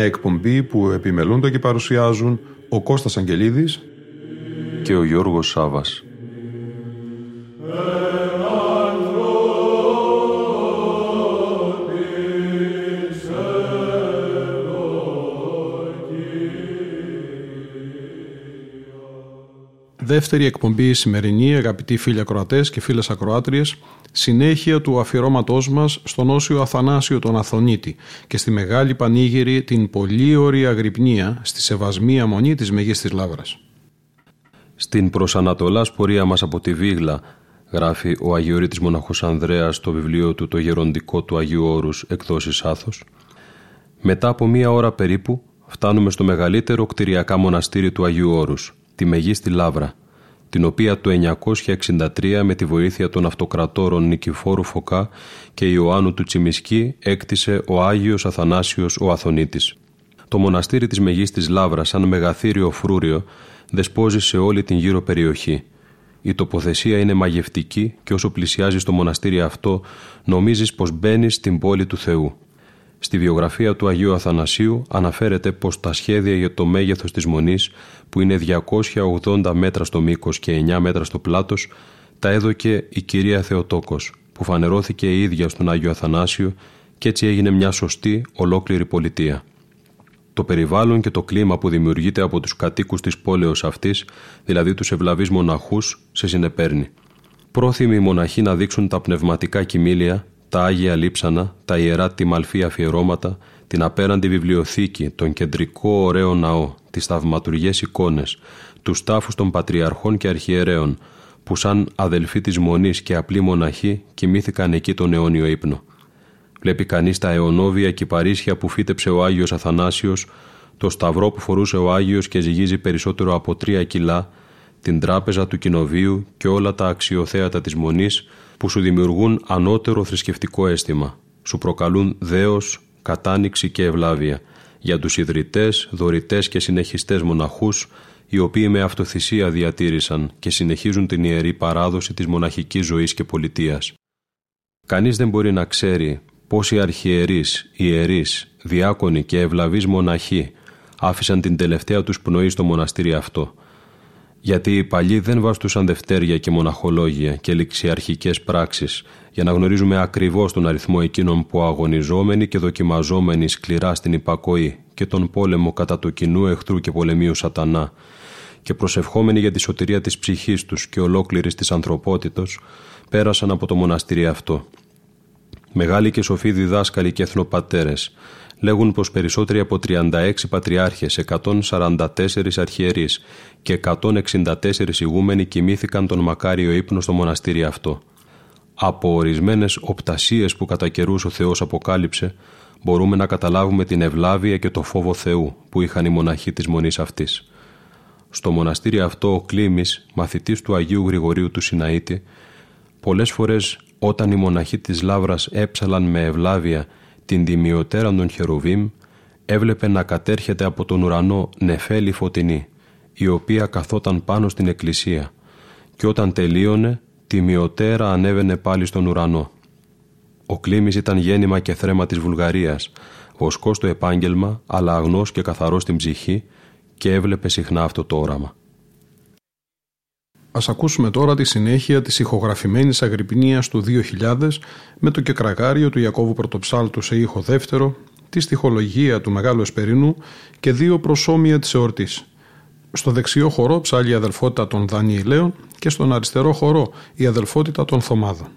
Μια εκπομπή που επιμελούνται και παρουσιάζουν ο Κώστας Αγγελίδης και ο Γιώργος Σάβας. Δεύτερη εκπομπή σημερινή, αγαπητοί φίλοι ακροατές και φίλες ακροάτριες, συνέχεια του αφιερώματός μας στον Όσιο Αθανάσιο τον Αθωνίτη και στη Μεγάλη Πανήγυρη την πολύ ωραία Αγρυπνία στη Σεβασμία Μονή της Μεγίστης Λάβρας. Στην προσανατολάς πορεία μας από τη Βίγλα, γράφει ο Αγιορείτης Μοναχός Ανδρέας στο βιβλίο του «Το γεροντικό του Αγίου Όρους εκδόσεις Άθος». Μετά από μία ώρα περίπου φτάνουμε στο μεγαλύτερο κτηριακά μοναστήρι του Αγίου Όρους, τη Μεγίστη Λάβρα, την οποία το 963 με τη βοήθεια των αυτοκρατόρων Νικηφόρου Φωκά και Ιωάννου του Τσιμισκή έκτισε ο Άγιος Αθανάσιος ο Αθωνίτης. Το μοναστήρι της Μεγίστης Λάβρα σαν μεγαθύριο φρούριο δεσπόζει σε όλη την γύρω περιοχή. Η τοποθεσία είναι μαγευτική και όσο πλησιάζεις το μοναστήρι αυτό νομίζεις πως μπαίνεις στην πόλη του Θεού. Στη βιογραφία του Αγίου Αθανασίου αναφέρεται πως τα σχέδια για το μέγεθος της Μονής που είναι 280 μέτρα στο μήκος και 9 μέτρα στο πλάτος τα έδωκε η κυρία Θεοτόκος που φανερώθηκε η ίδια στον Άγιο Αθανάσιο και έτσι έγινε μια σωστή ολόκληρη πολιτεία. Το περιβάλλον και το κλίμα που δημιουργείται από τους κατοίκους της πόλεως αυτής, δηλαδή τους ευλαβείς μοναχούς, σε συνεπέρνει. Πρόθυμοι οι μοναχοί να δείξουν τα πνευματικά κοιμήλια, τα Άγια Λείψανα, τα Ιερά Τιμαλφή αφιερώματα, την απέραντη βιβλιοθήκη, τον κεντρικό ωραίο ναό, τις θαυματουργές εικόνες, τους τάφους των πατριαρχών και αρχιερέων, που σαν αδελφοί της Μονής και απλοί μοναχοί κοιμήθηκαν εκεί τον αιώνιο ύπνο. Βλέπει κανείς τα αιωνόβια κυπαρίσια που φύτεψε ο Άγιος Αθανάσιος, το σταυρό που φορούσε ο Άγιος και ζυγίζει περισσότερο από τρία κιλά, την τράπεζα του κοινοβίου και όλα τα αξιοθέατα της Μονής που σου δημιουργούν ανώτερο θρησκευτικό αίσθημα, σου προκαλούν δέος, κατάνοιξη και ευλάβεια για τους ιδρυτές, δωρητές και συνεχιστές μοναχούς, οι οποίοι με αυτοθυσία διατήρησαν και συνεχίζουν την ιερή παράδοση της μοναχικής ζωής και πολιτείας. Κανείς δεν μπορεί να ξέρει πώς οι αρχιερείς, ιερείς, διάκονοι και ευλαβείς μοναχοί άφησαν την τελευταία τους πνοή στο μοναστήρι αυτό. Γιατί οι παλιοί δεν βαστούσαν δευτέρια και μοναχολόγια και ληξιαρχικές πράξεις για να γνωρίζουμε ακριβώς τον αριθμό εκείνων που αγωνιζόμενοι και δοκιμαζόμενοι σκληρά στην υπακοή και τον πόλεμο κατά του κοινού εχθρού και πολεμίου σατανά. Και προσευχόμενοι για τη σωτηρία της ψυχής τους και ολόκληρης της ανθρωπότητος πέρασαν από το μοναστήρι αυτό. Μεγάλοι και σοφοί διδάσκαλοι και εθνοπατέρες λέγουν πως περισσότεροι από 36 πατριάρχες, 144 αρχιερείς και 164 ηγούμενοι κοιμήθηκαν τον μακάριο ύπνο στο μοναστήρι αυτό. Από ορισμένες οπτασίες που κατά καιρούς ο Θεός αποκάλυψε, μπορούμε να καταλάβουμε την ευλάβεια και το φόβο Θεού που είχαν οι μοναχοί της μονής αυτής. Στο μοναστήρι αυτό ο Κλήμης, μαθητής του Αγίου Γρηγορίου του Σιναήτη, πολλές φορές όταν οι μοναχοί της Λάβρας έψαλαν με ευλάβεια την τιμιωτέρα των Χερουβίμ, έβλεπε να κατέρχεται από τον ουρανό νεφέλη φωτεινή, η οποία καθόταν πάνω στην εκκλησία και όταν τελείωνε, τιμιωτέρα ανέβαινε πάλι στον ουρανό. Ο Κλήμης ήταν γέννημα και θρέμα της Βουλγαρίας, βοσκός στο επάγγελμα, αλλά αγνός και καθαρός στην ψυχή και έβλεπε συχνά αυτό το όραμα. Ας ακούσουμε τώρα τη συνέχεια της ηχογραφημένης Αγρυπνίας του 2000 με το κεκραγάριο του Ιακώβου Πρωτοψάλτου σε ήχο δεύτερο, τη στοιχολογία του Μεγάλου Εσπερινού και δύο προσώμια της εορτής. Στο δεξιό χορό ψάλει η αδελφότητα των Δανιηλαίων και στον αριστερό χορό η αδελφότητα των Θωμάδων.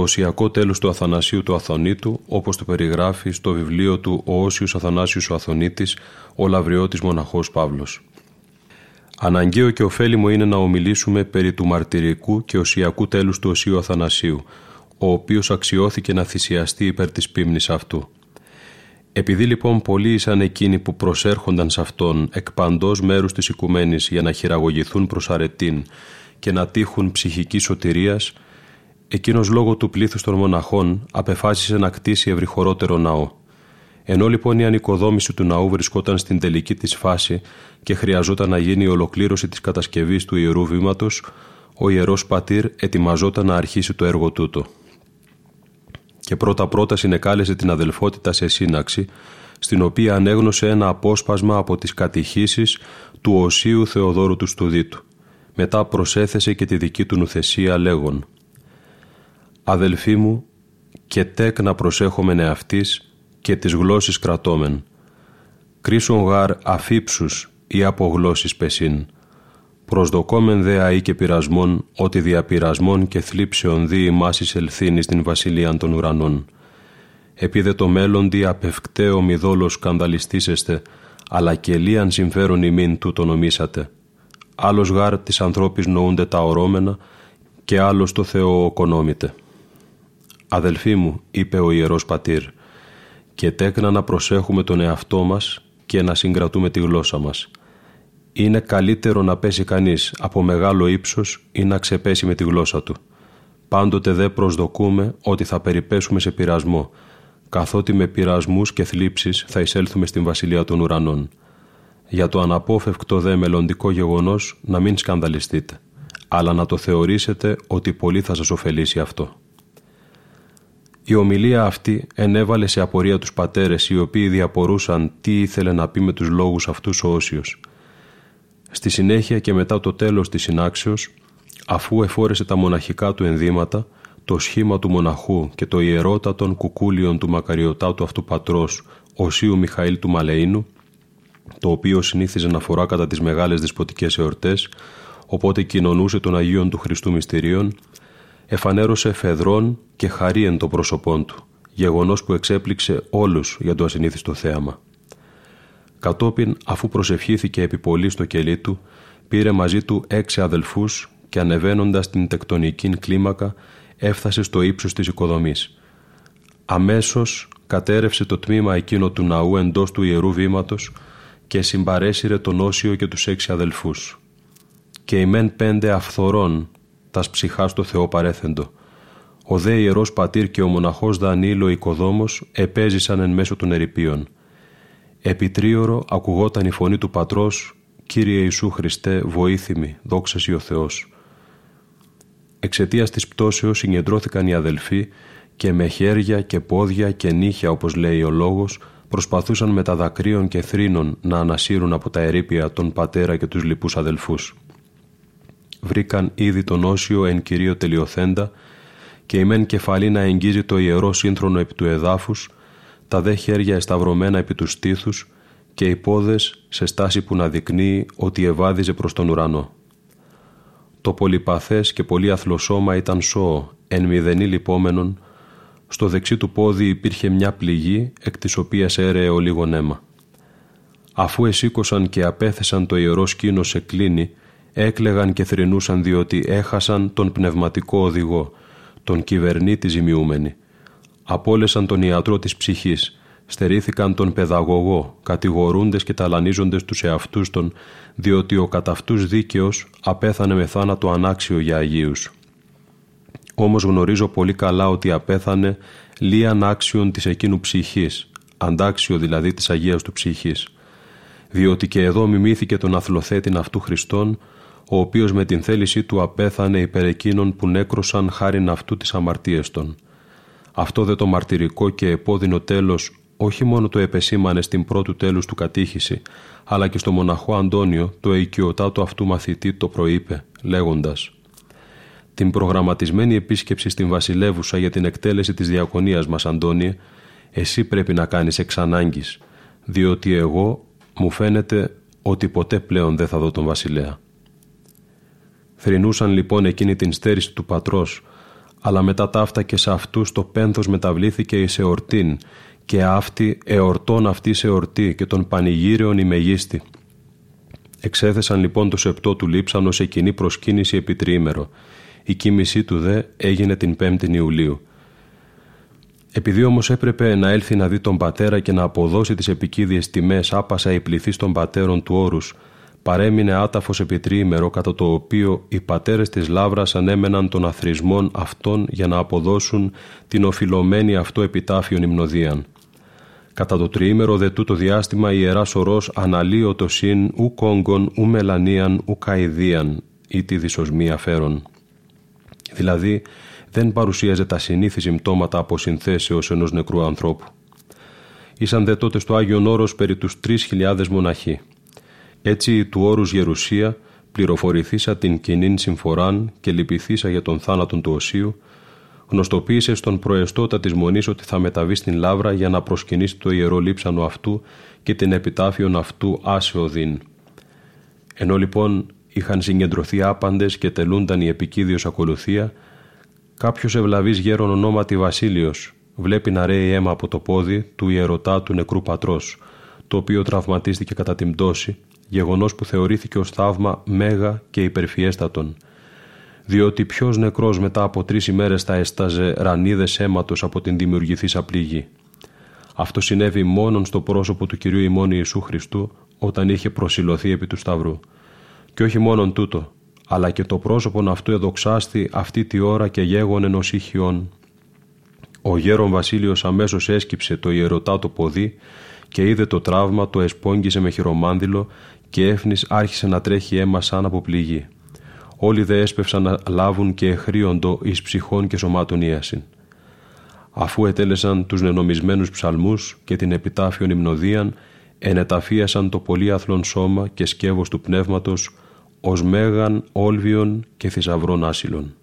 Οσιακό τέλος του Αθανασίου του Αθωνίτου, όπως το περιγράφει στο βιβλίο του «Ο Όσιος Αθανάσιος ο Αθωνίτης, ο Λαβριώτης Μοναχός Παύλος». Αναγκαίο και ωφέλιμο είναι να ομιλήσουμε περί του μαρτυρικού και οσιακού τέλους του Οσίου Αθανασίου, ο οποίος αξιώθηκε να θυσιαστεί υπέρ της πίμνης αυτού. Επειδή λοιπόν πολλοί ήσαν εκείνοι που προσέρχονταν σε αυτόν εκ παντός μέρους της οικουμένης για να χειραγωγηθούν προς αρετήν και να τύχουν ψυχικής σωτηρίας, εκείνος λόγω του πλήθους των μοναχών απεφάσισε να κτίσει ευρυχωρότερο ναό. Ενώ λοιπόν η ανοικοδόμηση του ναού βρισκόταν στην τελική της φάση και χρειαζόταν να γίνει η ολοκλήρωση της κατασκευής του Ιερού Βήματος, ο Ιερός Πατήρ ετοιμαζόταν να αρχίσει το έργο τούτο. Και πρώτα-πρώτα συνεκάλεσε την αδελφότητα σε σύναξη, στην οποία ανέγνωσε ένα απόσπασμα από τις κατηχήσεις του Οσίου Θεοδόρου του Στουδίτου. Μετά προσέθεσε και τη δική του νουθεσία λέγον «Αδελφοί μου, και τέκ να προσέχομεν εαυτής και τις γλώσσης κρατώμεν. Κρίσον γάρ αφήψους ή από γλώσσης πεσίν. Προσδοκόμεν δε αή και πειρασμόν, ότι δια πειρασμών και θλίψεων δι ημάς ελθύνη στην βασιλεία των ουρανών. Επίδε το μέλλοντι απευκταίο μηδόλο σκανδαλιστήσεστε, αλλά και λίαν συμφέρον ημίν τούτο νομίσατε. Άλλος γάρ της ανθρώπης νοούνται τα ορώμενα και άλλος το Θεό οκονόμητε. «Αδελφοί μου», είπε ο Ιερός Πατήρ, «και τέκνα να προσέχουμε τον εαυτό μας και να συγκρατούμε τη γλώσσα μας. Είναι καλύτερο να πέσει κανείς από μεγάλο ύψος ή να ξεπέσει με τη γλώσσα του. Πάντοτε δε προσδοκούμε ότι θα περιπέσουμε σε πειρασμό, καθότι με πειρασμούς και θλίψεις θα εισέλθουμε στην Βασιλεία των Ουρανών. Για το αναπόφευκτο δε μελλοντικό γεγονός να μην σκανδαλιστείτε, αλλά να το θεωρήσετε ότι πολύ θα σας ωφελήσει αυτό. Η ομιλία αυτή ενέβαλε σε απορία τους πατέρες οι οποίοι διαπορούσαν τι ήθελε να πει με τους λόγους αυτούς ο Όσιος. Στη συνέχεια και μετά το τέλος της συνάξεως, αφού εφόρεσε τα μοναχικά του ενδύματα, το σχήμα του μοναχού και το ιερότατον κουκούλιον του μακαριωτάτου αυτού πατρός, Οσίου Μιχαήλ του Μαλεΐνου, το οποίο συνήθιζε να φορά κατά τις μεγάλες δεσποτικές εορτές, οπότε κοινωνούσε των Αγίων του Χριστού Μυστηρίων, εφανέρωσε φεδρών και χαρίεν το πρόσωπόν του, γεγονός που εξέπληξε όλους για το ασυνήθιστο θέαμα. Κατόπιν, αφού προσευχήθηκε επί πολύ στο κελί του, πήρε μαζί του έξι αδελφούς και ανεβαίνοντας την τεκτονική κλίμακα έφτασε στο ύψος της οικοδομής. Αμέσως κατέρευσε το τμήμα εκείνο του ναού εντός του Ιερού Βήματος και συμπαρέσυρε τον Όσιο και τους έξι αδελφούς. Και οι μεν πέντε αυθορών τας ψυχάς το Θεό παρέθεντο. Ο δε ιερός πατήρ και ο μοναχός Δανίλο οικοδόμος επέζησαν εν μέσω των ερηπείων. Επιτρίωρο ακουγόταν η φωνή του πατρός «Κύριε Ιησού Χριστέ, βοήθημη, δόξα ο Θεός». Εξαιτίας της πτώσεως συγκεντρώθηκαν οι αδελφοί και με χέρια και πόδια και νύχια όπως λέει ο λόγος προσπαθούσαν με τα δακρύων και θρήνων να ανασύρουν από τα ερήπια τον πατέρα και τους λοιπούς αδελφούς βρήκαν ήδη τον Όσιο εν κυρίω τελειοθέντα και η μεν κεφαλή να εγγίζει το ιερό σύνθρονο επί του εδάφους, τα δε χέρια εσταυρωμένα επί τους στήθους και οι πόδες σε στάση που να δεικνύει ότι ευάδιζε προς τον ουρανό. Το πολυπαθές και πολύ αθλοσώμα ήταν σώο, εν μηδενή λιπόμενον, στο δεξί του πόδι υπήρχε μια πληγή, εκ της οποίας έρεε ο λίγο αίμα. Αφού εσήκωσαν και απέθεσαν το ιερό σκήνο σε κλίνη, έκλεγαν και θρυνούσαν διότι έχασαν τον πνευματικό οδηγό, τον κυβερνήτη ζημιούμενη. Απόλεσαν τον ιατρό της ψυχής, στερήθηκαν τον παιδαγωγό, κατηγορούντες και ταλανίζοντες τους εαυτούς των, διότι ο κατά αυτούς δίκαιος απέθανε με θάνατο ανάξιο για Αγίους. Όμως γνωρίζω πολύ καλά ότι απέθανε λίαν άξιον της εκείνου ψυχής, αντάξιο δηλαδή της Αγίας του ψυχής. Διότι και εδώ μιμήθηκε τον αθλοθέτην αυτού Χριστόν, ο οποίος με την θέλησή του απέθανε υπέρ εκείνων που νέκρωσαν χάριν αυτού τις αμαρτίες των. Αυτό δε το μαρτυρικό και επώδυνο τέλος όχι μόνο το επεσήμανε στην πρώτου τέλους του κατήχηση, αλλά και στο μοναχό Αντώνιο το οικειοτάτο αυτού μαθητή το προείπε, λέγοντας «Την προγραμματισμένη επίσκεψη στην Βασιλεύουσα για την εκτέλεση της διακονίας μας, Αντώνιε, εσύ πρέπει να κάνεις εξ ανάγκης, διότι εγώ μου φαίνεται ότι ποτέ πλέον δεν θα δω τον βασιλέα». Θρυνούσαν λοιπόν εκείνη την στέρηση του πατρός, αλλά μετά ταύτα και σε αυτούς το πένθος μεταβλήθηκε εις εορτήν και αυτή εορτών αυτή σε εορτή και των πανηγύριων η μεγίστη. Εξέθεσαν λοιπόν το σεπτό του λείψανο σε κοινή προσκύνηση επί τριήμερο. Η κοίμησή του δε έγινε την 5η Ιουλίου. Επειδή όμως έπρεπε να έλθει να δει τον πατέρα και να αποδώσει τις επικίδιε τιμές άπασα η πληθή των πατέρων του όρους, παρέμεινε άταφος επί τριήμερο, κατά το οποίο οι πατέρες της Λάβρα ανέμεναν των αθρισμών αυτών για να αποδώσουν την οφειλωμένη αυτό επιτάφιον υμνοδίαν. Κατά το τριήμερο δε τούτο διάστημα η Ιεράς Σωρός αναλύωτος συν ου κόγκον ου μελανίαν ου καηδίαν ή τη δυσοσμία φέρον. Δηλαδή δεν παρουσίαζε τα συνήθι συμπτώματα από συνθέσεως ενός νεκρού ανθρώπου. Ήσαν δε τότε στο Άγιον Όρος περί τους τρεις χιλιάδες μοναχοί. Έτσι του όρους Γερουσία πληροφορηθήσα την κοινήν συμφοράν και λυπηθήσα για τον θάνατον του Οσίου, γνωστοποίησε στον προεστώτα της Μονής ότι θα μεταβεί στην Λάβρα για να προσκυνήσει το ιερό λείψανο αυτού και την επιτάφιον αυτού άσεο δίν. Ενώ λοιπόν είχαν συγκεντρωθεί άπαντες και τελούνταν η επικίδιος ακολουθία, κάποιος ευλαβής γέρον ονόματι Βασίλειος βλέπει να ρέει αίμα από το πόδι του ιερωτά του νεκρού πατρός, το οποίο τραυματίστηκε κατά την πτώση, γεγονός που θεωρήθηκε ως θαύμα μέγα και υπερφιέστατον, διότι ποιος νεκρός μετά από τρεις ημέρες θα έσταζε ρανίδες αίματος από την δημιουργηθήσα πληγή. Αυτό συνέβη μόνον στο πρόσωπο του Κυρίου ημών Ιησού Χριστού όταν είχε προσιλωθεί επί του Σταυρού. Και όχι μόνον τούτο, αλλά και το πρόσωπον αυτού εδοξάστη αυτή τη ώρα και γέγον ενός ηχιών. Ο γέρον Βασίλειος αμέσως έσκυψε το ιερωτά το ποδί και είδε το τραύμα, το εσπόγγισε με χειρομάνδυλο και έφνης άρχισε να τρέχει αίμα σαν από πληγή. Όλοι δε έσπευσαν να λάβουν και εχρίοντο εις ψυχών και σωμάτων ίασιν. Αφού ετέλεσαν τους νενομισμένους ψαλμούς και την επιτάφιον υμνοδίαν, ενεταφίασαν το πολύαθλον σώμα και σκεύος του πνεύματος ως μέγαν όλβιον και θησαυρών άσυλων.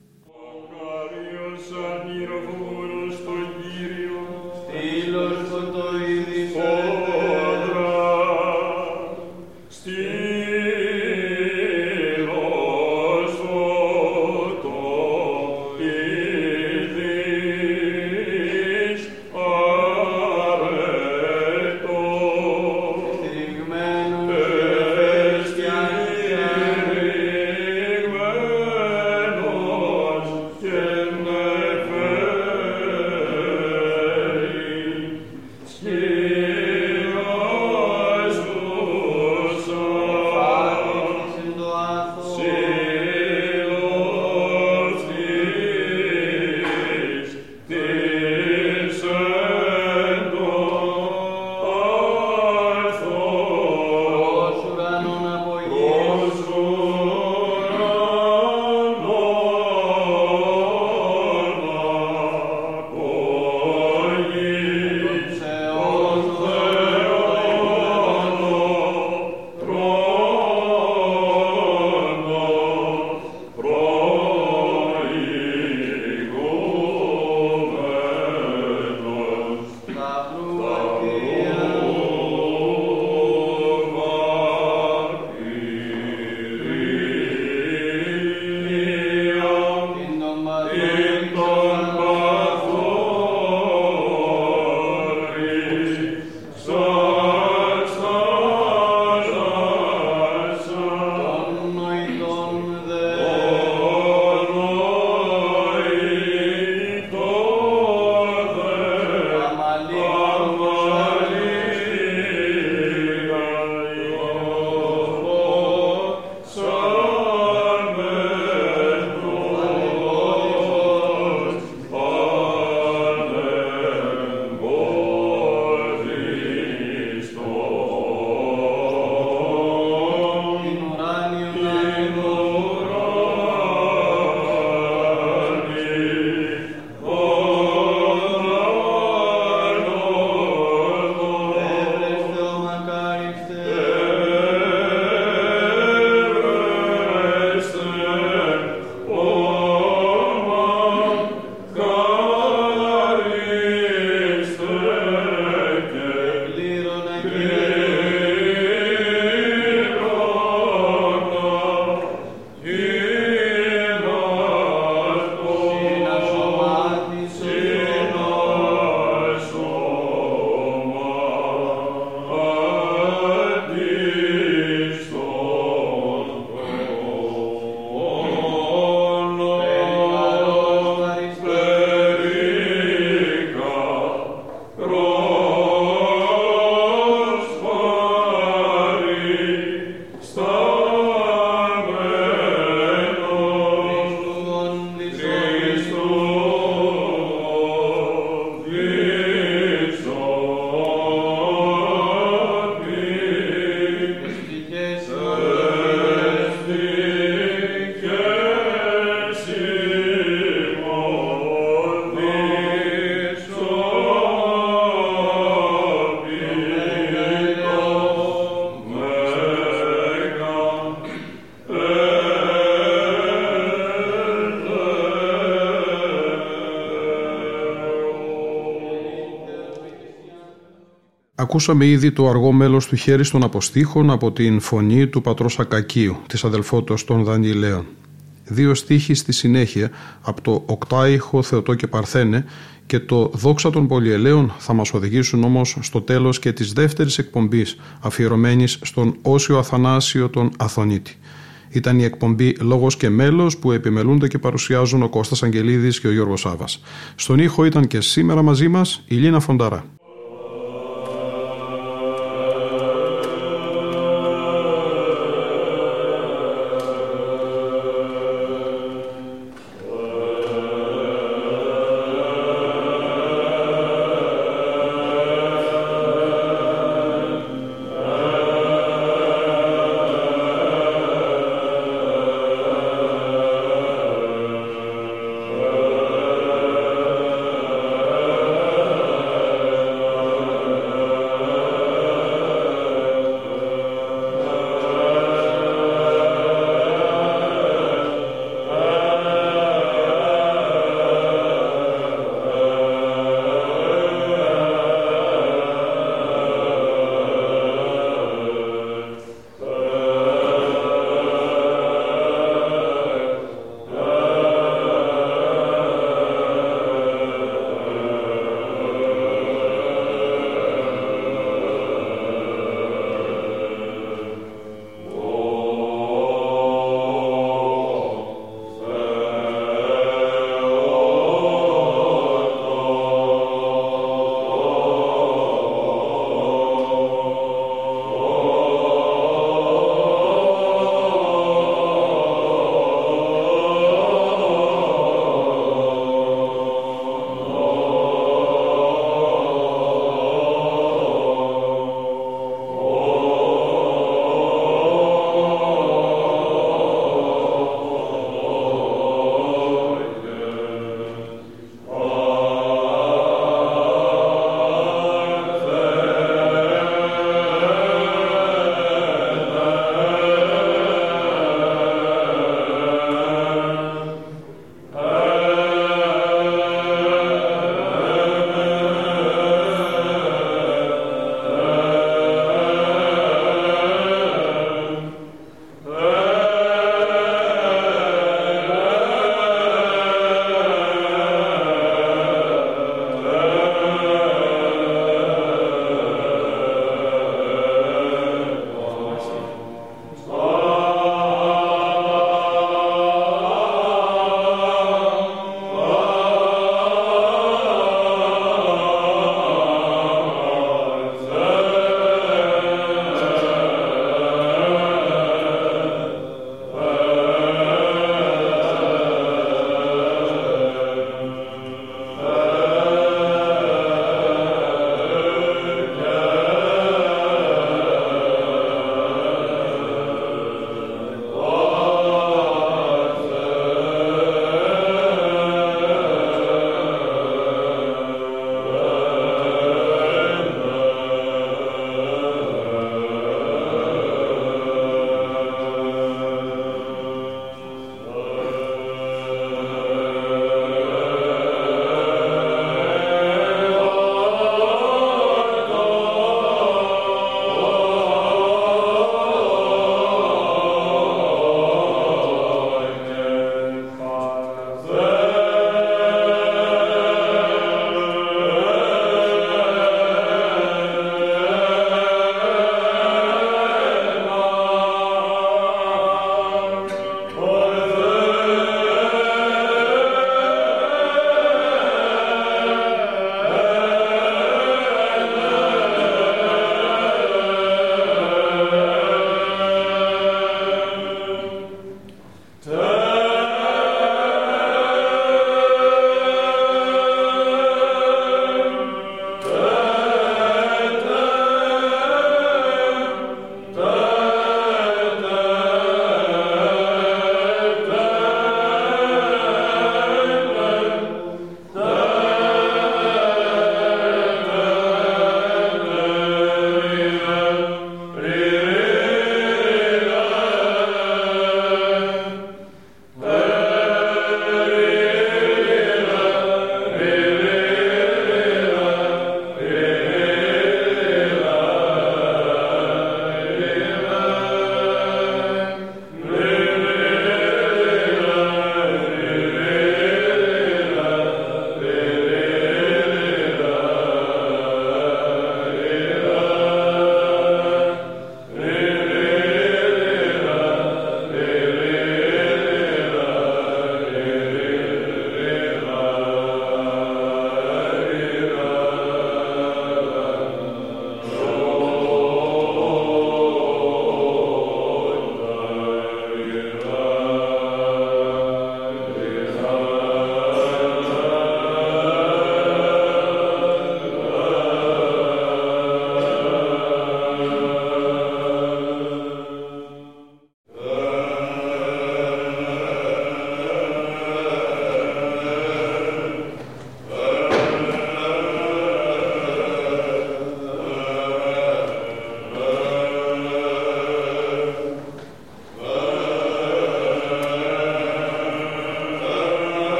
Ακούσαμε ήδη το αργό μέλος του χέρι των αποστήχων από την φωνή του πατρός Ακακίου, της αδελφότητας των Δανιλαίων. Δύο στίχοι στη συνέχεια από το «Οκτάιχο Θεοτό και Παρθένε» και το «Δόξα των Πολυελαίων» θα μας οδηγήσουν όμως στο τέλος και της δεύτερης εκπομπής αφιερωμένης στον Όσιο Αθανάσιο τον Αθωνίτη. Ήταν η εκπομπή Λόγος και Μέλος που επιμελούνται και παρουσιάζουν ο Κώστας Αγγελίδης και ο Γιώργος Σάβας. Στον ήχο ήταν και σήμερα μαζί μας η Λίνα Φονταρά.